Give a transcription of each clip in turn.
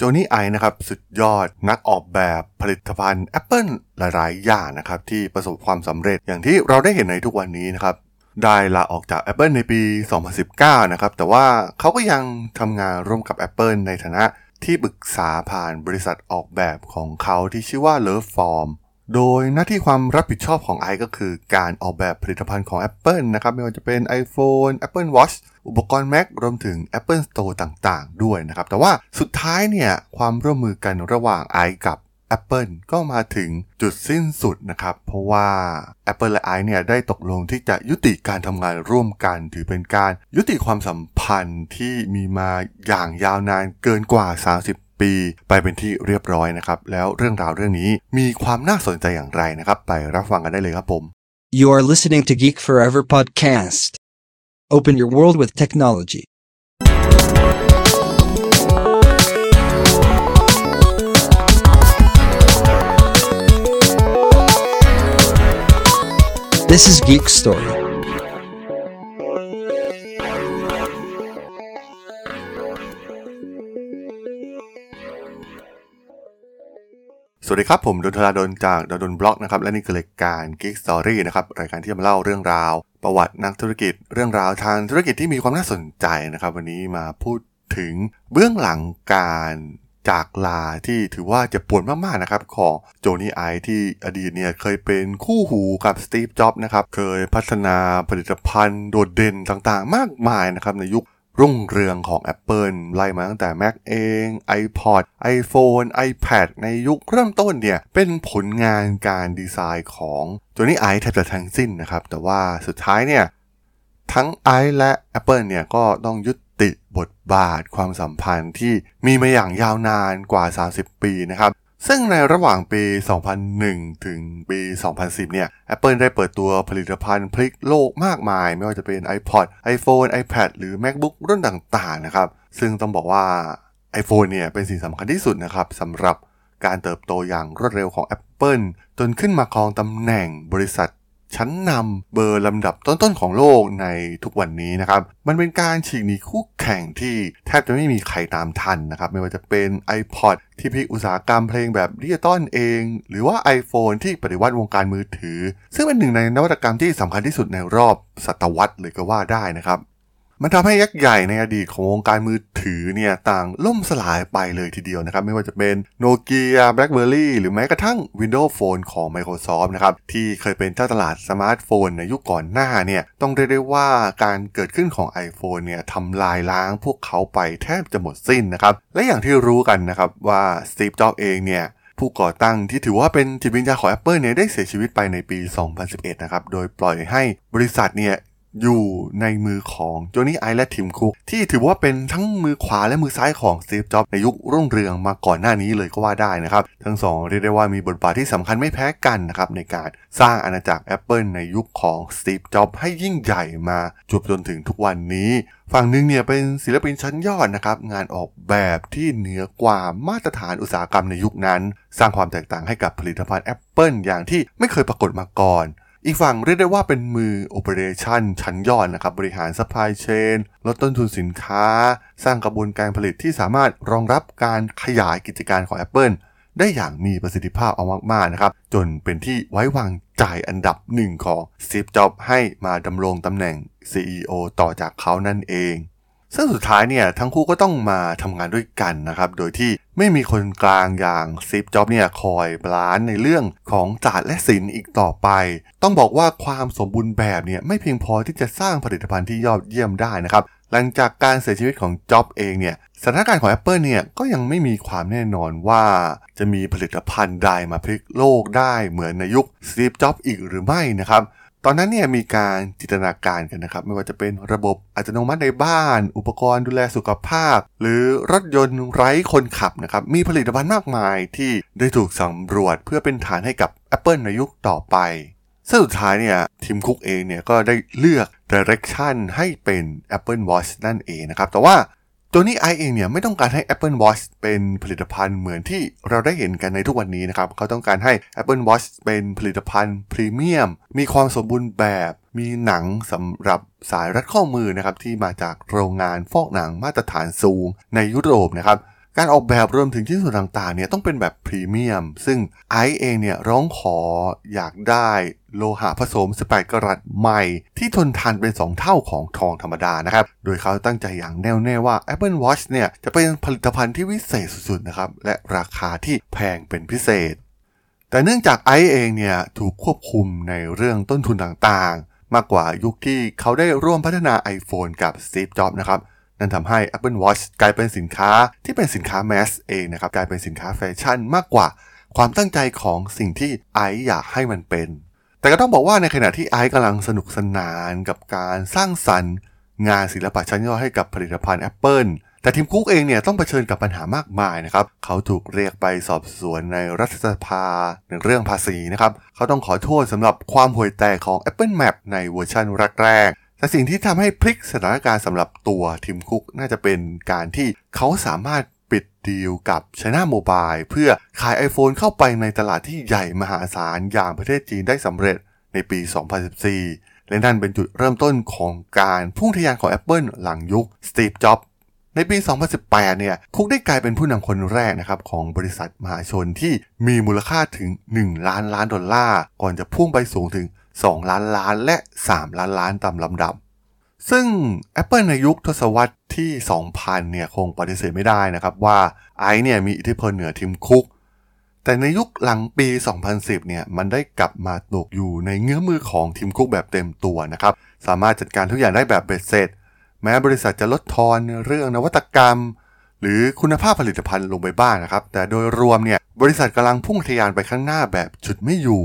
โจนี่ไอนะครับสุดยอดนักออกแบบผลิตภัณฑ์ Apple หลายๆ อย่างนะครับที่ประสบความสำเร็จอย่างที่เราได้เห็นในทุกวันนี้นะครับได้ลาออกจาก Apple ในปี 2019 นะครับ แต่ว่าเขาก็ยังทำงานร่วมกับ Apple ในฐานะที่ปรึกษาผ่านบริษัทออกแบบของเขาที่ชื่อว่า Love Form โดยหน้าที่ความรับผิดชอบของไอก็คือการออกแบบผลิตภัณฑ์ของ Apple นะครับ ไม่ว่าจะเป็น iPhone Apple Watch อุปกรณ์ Mac รวมถึง Apple Store ต่างๆ ด้วยนะครับ แต่ว่าสุดท้ายเนี่ยความร่วมมือกันระหว่างไอกับ Apple ก็มาถึงจุดสิ้นสุดนะครับ เพราะว่า Apple และ i เนี่ยได้ตกลงที่จะยุติการทำงานร่วมกัน ถือเป็นการยุติความสัมพันธ์ที่มีมาอย่างยาวนานเกินกว่า 30 ปี ไปเป็นที่เรียบร้อยนะครับ แล้วเรื่องราวเรื่องนี้มีความน่าสนใจอย่างไรนะครับ ไปรับฟังกันได้เลยครับผม You are listening to Geek Forever podcast. Open your world with technology. This is Geek Story. สวัสดีครับผมดนทราดนจากดนบล็อกนะครับและนี่คือรายการ Geek Story นะครับรายการที่จะมาเล่าเรื่องราว ประวัตินักธุรกิจ เรื่องราวทางธุรกิจที่มีความน่าสนใจนะครับ วันนี้มาพูดถึงเบื้องหลังการจากลาที่ถือว่าเจะปวดมากๆนะครับของโจนี่ไอที่อดีตเนี่ยเคยเป็นคู่หูกับสตีฟจ็อบนะครับเคยพัฒนาผลิตภัณฑ์โดดเด่นต่างๆ มากมายนะครับในยุค รุ่งเรืองของ Apple ไล่มาตั้งแต่ Mac เอง iPod iPhone iPad ในยุคเริ่มต้นเนี่ยเป็นผลงานการดีไซน์ของตัวนี้ไอแทบจะทั้งสิ้นนะครับ แต่ว่าสุดท้ายเนี่ยทั้ง i และ Apple เนี่ยก็ต้องยุติบทบาทความสัมพันธ์ที่มีมาอย่างยาวนานกว่า 30 ปีนะครับ ซึ่งในระหว่างปี 2001 ถึงปี 2010 เนี่ย Apple ได้เปิดตัวผลิตภัณฑ์พลิกโลกมากมาย ไม่ว่าจะเป็น iPod iPhone iPad หรือ MacBook รุ่นต่างๆ นะครับ ซึ่งต้องบอกว่า iPhone เนี่ยเป็นสิ่งสำคัญที่สุดนะครับสำหรับการเติบโตอย่างรวดเร็วของ Apple จนขึ้นมาครองตำแหน่งบริษัท ชั้นนำเบอร์ลำดับต้นๆของโลกในทุกวันนี้นะครับ มันเป็นการฉีกหนีคู่แข่งที่แทบจะไม่มีใครตามทันนะครับ ไม่ว่าจะเป็น iPod ที่พิอุตสาหกรรมเพลงแบบดิจิตอลเอง หรือว่า iPhone ที่ปฏิวัติวงการมือถือ ซึ่งเป็นหนึ่งในนวัตกรรมที่สำคัญที่สุดในรอบศตวรรษเลยก็ว่าได้นะครับ มันทำให้ยักษ์ใหญ่ในอดีตของวงการมือถือเนี่ยต่างล่มสลายไปเลยทีเดียวนะครับ ไม่ว่าจะเป็นโนเกีย BlackBerry หรือแม้กระทั่ง Windows Phone ของ Microsoft นะครับ ที่เคยเป็นเจ้าตลาดสมาร์ทโฟนในยุคก่อนหน้าเนี่ย ต้องเรียกได้ว่าการเกิดขึ้นของ iPhone เนี่ยทำลายล้างพวกเขาไปแทบจะหมดสิ้นนะครับ และอย่างที่รู้กันนะครับว่า Steve Jobs เองเนี่ยผู้ก่อตั้งที่ถือว่าเป็นจิตวิญญาณของ Apple เนี่ยได้เสียชีวิตไปในปี 2011 นะครับ โดยปล่อยให้บริษัทเนี่ย อยู่ในมือของโจนี่ไอและทิมคุกที่ถือว่าเป็นทั้งมือขวาและมือซ้ายของสตีฟจ็อบในยุครุ่งเรืองมาก่อนหน้านี้เลยก็ว่าได้นะครับ ทั้งสองเรียกได้ว่ามีบทบาทที่สำคัญไม่แพ้กันนะครับในการสร้างอาณาจักร Apple ในยุคของสตีฟจ็อบให้ยิ่งใหญ่มาจบจนถึงทุกวันนี้ฝั่งหนึ่งเนี่ยเป็นศิลปินชั้นยอดนะครับงานออกแบบที่เหนือกว่ามาตรฐานอุตสาหกรรมในยุคนั้น สร้างความแตกต่างให้กับผลิตภัณฑ์ Apple อย่างที่ไม่เคยปรากฏมาก่อน อีกฝั่งเรียกได้ว่าเป็นมือ operation ชั้นยอดนะครับ บริหาร supply chain ลดต้นทุนสินค้า สร้างกระบวนการผลิตที่สามารถรองรับการขยายกิจการของ Apple ได้อย่างมีประสิทธิภาพเอามากๆนะครับ จนเป็นที่ไว้วางใจอันดับหนึ่งของสตีฟจ็อบส์ให้มาดำรงตำแหน่ง CEO ต่อจากเขานั่นเอง ซึ่งสุดท้ายเนี่ยทั้งคู่ก็ต้องมาทำงานด้วยกันนะครับโดยที่ไม่มีคนกลางอย่างสตีฟจ็อบส์เนี่ยคอย balance ในเรื่องของศาสตร์และศิลป์อีกต่อไป ต้องบอกว่าความสมบูรณ์แบบเนี่ยไม่เพียงพอที่จะสร้างผลิตภัณฑ์ที่ยอดเยี่ยมได้นะครับหลังจากการเสียชีวิตของจ็อบส์เองเนี่ยสถานการณ์ของ Apple เนี่ยก็ยังไม่มีความแน่นอนว่า จะมีผลิตภัณฑ์ใดมาพลิกโลกได้เหมือนในยุคสตีฟจ็อบส์อีกหรือไม่นะครับ อนนั้นเนี่ยมีการจินตนาการกันนะครับ ไม่ว่าจะเป็นระบบอัตโนมัติในบ้าน อุปกรณ์ดูแลสุขภาพ หรือรถยนต์ไร้คนขับนะครับ มีผลิตภัณฑ์มากมายที่ได้ถูกสำรวจเพื่อเป็นฐานให้กับ Apple ในยุคต่อไปซึ่งสุดท้ายเนี่ยทีมคุกเองเนี่ยก็ได้เลือก Direction ให้เป็น Apple Watch นั่นเองนะครับ แต่ว่า ตัวนี้ไอเองเนี่ยไม่ต้องการให้ Apple Watch เป็นผลิตภัณฑ์เหมือนที่เราได้เห็นกันในทุกวันนี้นะครับเขาต้องการให้ Apple Watch เป็นผลิตภัณฑ์พรีเมียม มีความสมบูรณ์แบบ มีหนังสำหรับสายรัดข้อมือนะครับที่มาจากโรงงานฟอกหนังมาตรฐานสูงในยุโรปนะครับ การออกแบบรวมถึงชิ้นส่วนต่างๆเนี่ยต้องเป็นแบบพรีเมียม ซึ่งไอซ์เองเนี่ยร้องขออยากได้โลหะผสม 18 กรัตใหม่ ที่ทนทานเป็น 2 เท่าของทองธรรมดานะครับ โดยเขาตั้งใจอย่างแน่วแน่ว่า Apple Watch เนี่ยจะเป็นผลิตภัณฑ์ที่วิเศษสุดๆนะครับ และราคาที่แพงเป็นพิเศษ แต่เนื่องจากไอซ์เองเนี่ยถูกควบคุมในเรื่องต้นทุนต่างๆ มากกว่ายุคที่เขาได้ร่วมพัฒนา iPhone กับ Steve Jobs นะครับ นั่นทำให้ Apple Watch กลายเป็นสินค้าที่เป็นสินค้าแมสเองนะครับกลายเป็นสินค้าแฟชั่นมากกว่า ความตั้งใจของสิ่งที่ไอซ์อยากให้มันเป็น แต่ก็ต้องบอกว่าในขณะที่ไอซ์กำลังสนุกสนานกับการสร้างสรรค์ งานศิลปะชั้นยอดให้กับผลิตภัณฑ์ Apple แต่ทีมคุกเองเนี่ยต้องเผชิญกับปัญหามากมายนะครับ เขาถูกเรียกไปสอบสวนในรัฐสภาในเรื่องภาษีนะครับ เขาต้องขอโทษสำหรับความห่วยแตกของ Apple Map ในเวอร์ชันแรกๆ แต่สิ่งที่ทำให้พลิกสถานการณ์สำหรับตัวทีมคุกน่าจะเป็นการที่เขาสามารถปิดดีลกับ China Mobile เพื่อขาย iPhone เข้าไปในตลาดที่ใหญ่มหาศาลอย่างประเทศจีนได้สำเร็จในปี 2014 และนั่นเป็นจุดเริ่มต้นของการพุ่งทะยานของ Apple หลังยุค Steve Jobs ในปี 2018 เนี่ย คุกได้กลายเป็นผู้นำคนแรกนะครับของบริษัทมหาชนที่มีมูลค่าถึง 1 ล้านล้านดอลลาร์ ก่อนจะพุ่งไปสูงถึง 2 ล้านล้านและ 3 ล้านล้านตามลำดับ ซึ่ง Apple ในยุคทศวรรษที่ 2000 เนี่ยคงปฏิเสธไม่ได้นะครับว่าไอเนี่ยมีอิทธิพลเหนือทีมคุก แต่ในยุคหลังปี 2010 เนี่ยมันได้กลับมาตกอยู่ในเงื้อมือของทีมคุกแบบเต็มตัวนะครับ สามารถจัดการทุกอย่างได้แบบเบ็ดเสร็จ แม้บริษัทจะลดทอนเรื่องนวัตกรรม หรือคุณภาพผลิตภัณฑ์ลงไปบ้างนนะครับ แต่โดยรวมเนี่ยบริษัทกำลังพุ่งทะยานไปข้างหน้าแบบฉุดไม่อยู่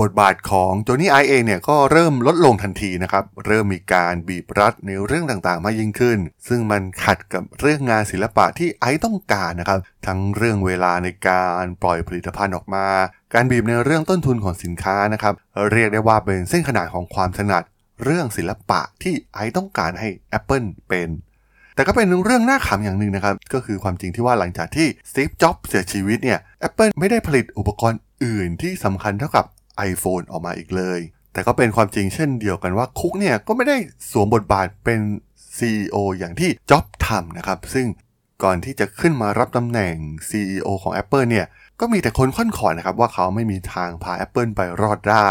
บทบาทของโจนี่ไอเองเนี่ยก็เริ่มลดลงทันทีนะครับ เริ่มมีการบีบรัดในเรื่องต่างๆ มากยิ่งขึ้น ซึ่งมันขัดกับเรื่องงานศิลปะที่ไอต้องการนะครับ ทั้งเรื่องเวลาในการปล่อยผลิตภัณฑ์ออกมา การบีบในเรื่องต้นทุนของสินค้านะครับ เรียกได้ว่าเป็นเส้นขนาดของความถนัด เรื่องศิลปะที่ไอต้องการให้ Apple เป็นแต่ก็เป็นเรื่องน่าขำอย่างหนึ่งนะครับ ก็คือความจริงที่ว่าหลังจากที่สตีฟ จ็อบส์เสียชีวิตเนี่ย Apple ไม่ได้ผลิตอุปกรณ์อื่นที่สำคัญเท่ากับ iPhone ออกมาอีกเลย แต่ก็เป็นความจริงเช่นเดียวกันว่าคุกเนี่ยก็ไม่ได้สวมบทบาทเป็น CEO อย่างที่จ็อบทำนะครับ ซึ่งก่อนที่จะขึ้นมารับตำแหน่ง CEO ของ Apple เนี่ย ก็มีแต่คนค่อนขอนะครับว่าเขาไม่มีทางพา Apple ไปรอดได้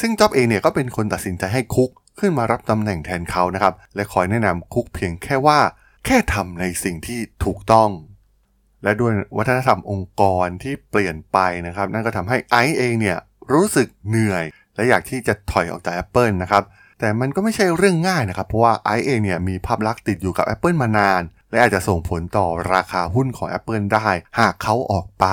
ซึ่งจ็อบเองเนี่ยก็เป็นคนตัดสินใจให้คุกขึ้นมารับตำแหน่งแทนเขานะครับ และคอยแนะนำคุกเพียงแค่ว่า แค่ทำในสิ่งที่ถูกต้อง และด้วยวัฒนธรรมองค์กรที่เปลี่ยนไปนะครับ นั่นก็ทำให้ไอซ์เองเนี่ย รู้สึกเหนื่อย และอยากที่จะถอยออกจาก Apple นะครับแต่มันก็ไม่ใช่เรื่องง่ายนะครับ เพราะว่าไอเองเนี่ยมีภาพลักษณ์ติดอยู่กับ Apple มานาน และอาจจะส่งผลต่อราคาหุ้นของ Apple ได้ หากเขาออกไป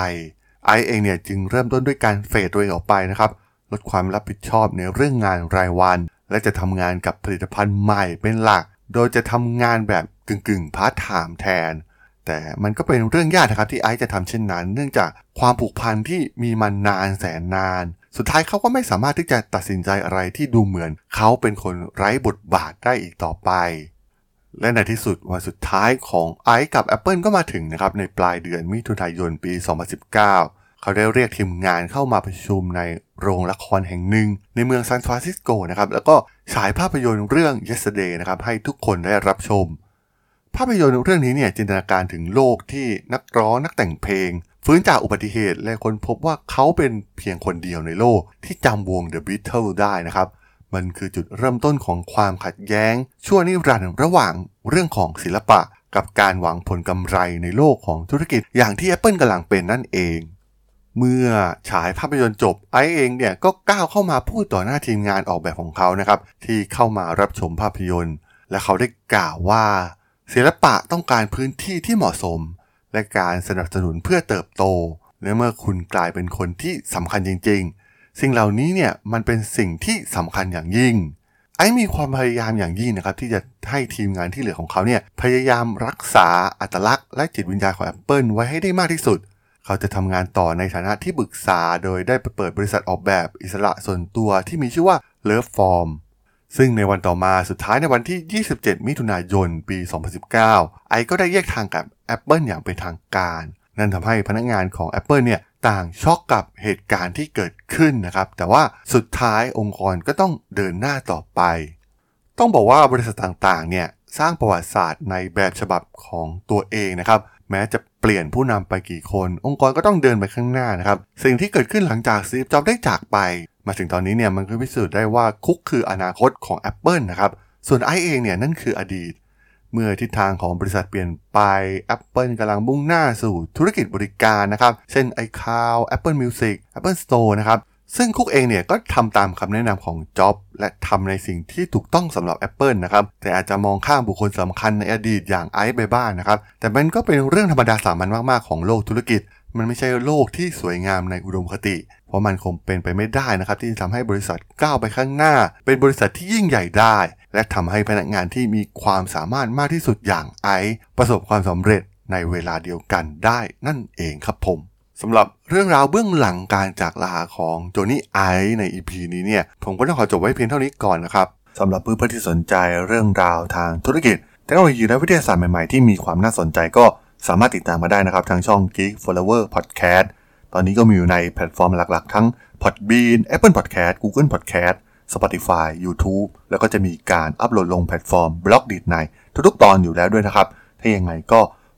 ไอฟ์เองเนี่ยจึงเริ่มต้นด้วยการ fade ตัวเองออกไปนะครับลดความรับผิดชอบในเรื่องงานรายวัน และจะทำงานกับผลิตภัณฑ์ใหม่เป็นหลัก โดยจะทำงานแบบกึ่งๆพาร์ทไทม์แทน แต่มันก็เป็นเรื่องยากนะครับที่ไอซ์จะทำเช่นนั้น เนื่องจากความผูกพันที่มีมานานแสนนาน สุดท้ายเขาก็ไม่สามารถที่จะตัดสินใจอะไรที่ดูเหมือนเขาเป็นคนไร้บทบาทได้อีกต่อไป และในที่สุดวันสุดท้ายของไอซ์กับ Apple ก็มาถึงนะครับในปลายเดือนมิถุนายนปี 2019 เขาได้เรียกทีมงานเข้ามาประชุมในโรงละครแห่งหนึ่ง ในเมืองซานฟรานซิสโกนะครับแล้วก็ฉายภาพยนตร์เรื่อง Yesterday นะครับให้ทุกคนได้รับชม ภาพยนตร์เรื่องนี้เนี่ยจินตนาการถึงโลกที่นักร้องนักแต่งเพลง ฟื้นจากอุบัติเหตุและคนพบว่าเขาเป็นเพียงคนเดียวในโลกที่จำวง The Beatles ได้นะครับ มันคือจุดเริ่มต้นของความขัดแย้ง ชั่วนิรันดร์ระหว่างเรื่องของศิลปะ กับการหวังผลกำไรในโลกของธุรกิจอย่างที่ Apple กำลังเป็นนั่นเอง เมื่อฉายภาพยนตร์จบไอเองเนี่ยก็ก้าวเข้ามาพูดต่อหน้าทีมงานออกแบบของเขานะครับที่เข้ามารับชมภาพยนตร์ และเขาได้กล่าวว่า ศิลปะต้องการพื้นที่ที่เหมาะสม และการสนับสนุนเพื่อเติบโต และเมื่อคุณกลายเป็นคนที่สำคัญจริง ๆ สิ่งเหล่านี้เนี่ยมันเป็นสิ่งที่สำคัญอย่างยิ่ง ไอ้มีความพยายามอย่างยิ่งนะครับ ที่จะให้ทีมงานที่เหลือของเขาเนี่ยพยายามรักษาอัตลักษณ์และจิตวิญญาณของ Apple ไว้ให้ได้มากที่สุด เขาจะทำงานต่อในฐานะที่ปรึกษา โดยได้ไปเปิดบริษัทออกแบบอิสระส่วนตัวที่มีชื่อว่า Love Form ซึ่งในวันต่อมาสุดท้ายในวันที่ 27 มิถุนายน ปี 2019 ไอก็ได้แยกทางกับ Apple อย่างเป็นทางการ นั่นทำให้พนักงานของ Apple เนี่ยต่างช็อกกับเหตุการณ์ที่เกิดขึ้นนะครับ แต่ว่าสุดท้ายองค์กรก็ต้องเดินหน้าต่อไป ต้องบอกว่าบริษัทต่างๆ เนี่ยสร้างประวัติศาสตร์ในแบบฉบับของตัวเองนะครับ แม้จะ เปลี่ยนผู้นำไปกี่คน องค์กรก็ต้องเดินไปข้างหน้านะครับ สิ่งที่เกิดขึ้นหลังจากซีฟจ็อบได้จากไป มาถึงตอนนี้เนี่ยมันก็พิสูจน์ได้ว่าคุกคืออนาคตของ Apple นะครับส่วนไอเองเนี่ยนั่นคืออดีต เมื่อทิศทางของบริษัทเปลี่ยนไป Apple กำลังมุ่งหน้าสู่ธุรกิจบริการนะครับ เช่น iCloud Apple Music Apple Store นะครับ ซึ่งคุกเองเนี่ยก็ทำตามคำแนะนำของจ็อบและทำในสิ่งที่ถูกต้องสำหรับ Apple นะครับ แต่อาจจะมองข้ามบุคคลสำคัญในอดีตอย่างไอซ์ไปบ้างนะครับ แต่มันก็เป็นเรื่องธรรมดาสามัญมากๆของโลกธุรกิจ มันไม่ใช่โลกที่สวยงามในอุดมคติ เพราะมันคงเป็นไปไม่ได้นะครับ ที่จะทำให้บริษัทก้าวไปข้างหน้า เป็นบริษัทที่ยิ่งใหญ่ได้ และทำให้พนักงานที่มีความสามารถมากที่สุดอย่างไอซ์ประสบความสำเร็จในเวลาเดียวกันได้นั่นเองครับผม สำหรับเรื่องราวเบื้องหลังการจากลาของโจนี่ไอซ์ใน EP นี้เนี่ย ผมก็ต้องขอจบไว้เพียงเท่านี้ก่อนนะครับสำหรับเพื่อนๆที่สนใจเรื่องราวทางธุรกิจเทคโนโลยีและวิทยาศาสตร์ใหม่ๆที่มีความน่าสนใจก็สามารถติดตามมาได้นะครับ ทางช่อง Geek Forever Podcast ตอนนี้ก็มีอยู่ในแพลตฟอร์มหลักๆ ทั้ง Podbean Apple Podcast Google Podcast Spotify YouTube แล้วก็จะมีการอัปโหลดลงแพลตฟอร์ม Blockdit ในทุกๆตอนอยู่แล้วด้วยนะครับ ถ้ายังไงก็